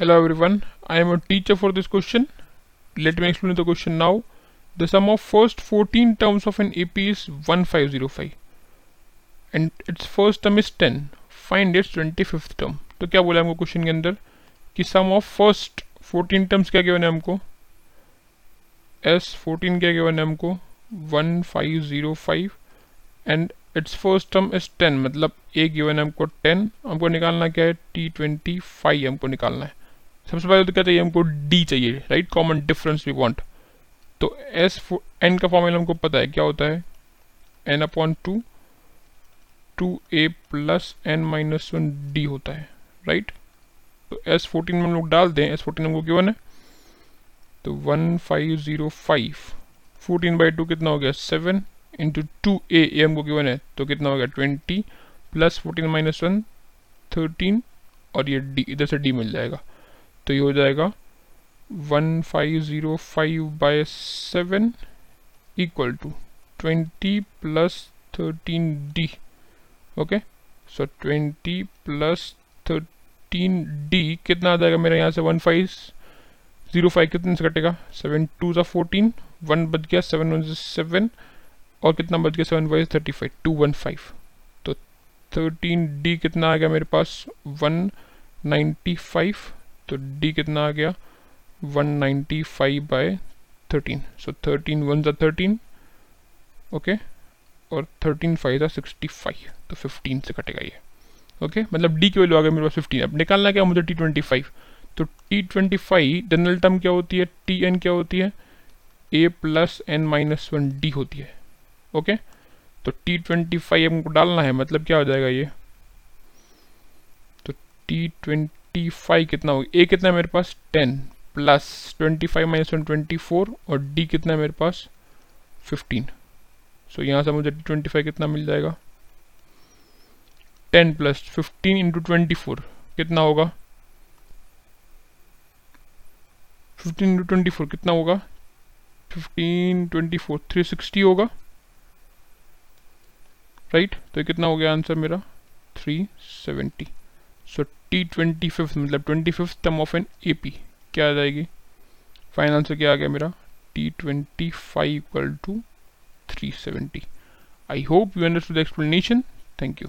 Hello everyone, I am a teacher for this question. Let me explain the question now. The sum of first 14 terms of an AP is 1505 and its first term is 10. Find its 25th term. तो क्या बोला हमको question के अंदर कि sum of first 14 terms क्या given है हमको एस 14 क्या गिवन है हमको 1505 and it's first term is 10 मतलब ए गिवन है हमको 10 हमको निकालना क्या है टी ट्वेंटी फाइव हमको निकालना है सबसे पहले तो क्या चाहिए हमको डी चाहिए right common difference we want तो एस एन का फॉर्मूला हमको पता है, क्या होता है? N upon two two A plus N minus one D होता है राइट तो एस फोर्टीन में हम लोग डाल दें एस फोर्टीन हमको क्यों है? तो one five zero five fourteen by two कितना हो गया? सेवन इंटू टू ए हमको गिवन है? तो कितना हो गया? Twenty plus fourteen minus one thirteen और ये डी इधर से डी मिल जाएगा। तो ये हो जाएगा one five zero five by seven equal to twenty plus thirteen D okay so twenty plus thirteen D कितना आ जाएगा मेरा यहाँ से? वन फाइव ज़ीरो फाइव कितने से कटेगा? सेवन टू ज़ा फोर्टीन वन बच गया सेवन वन सेवन और कितना बच गया? Seven five thirty five two one five तो थर्टीन डी कितना आ गया मेरे पास? वन नाइन्टी फाइव तो डी कितना आ गया? 195 ninety five by 13 so 13 one ज़ा थर्टीन ओके और 13 फाइव ज़ा सिक्सटी फाइव तो 15 से कटेगा ये ओके okay? मतलब डी की वैल्यू आ गया मेरे पास 15 अब निकालना क्या मुझे टी ट्वेंटी फाइव तो T twenty five general term क्या होती है? टी एन क्या होती है? A plus N minus one D होती है ओके okay? तो टी ट्वेंटी फाइव हमको डालना है मतलब क्या हो जाएगा ये? तो टी ट्वेंटी ट्वेंटी फाइव कितना होगा ए कितना है मेरे पास? Ten plus twenty five minus one twenty four और डी कितना है मेरे पास? फिफ्टीन सो यहाँ से मुझे ट्वेंटी फाइव कितना मिल जाएगा? Ten plus fifteen into twenty four कितना होगा? फिफ्टीन इंटू ट्वेंटी फोर कितना होगा? Fifteen twenty four three sixty होगा। Right right? तो कितना हो गया आंसर मेरा? Three seventy so T twenty fifth मतलब twenty fifth term of an A P क्या आ जाएगी? फाइनल आंसर क्या आ गया मेरा? T twenty five equal to three seventy I hope you understood the explanation thank you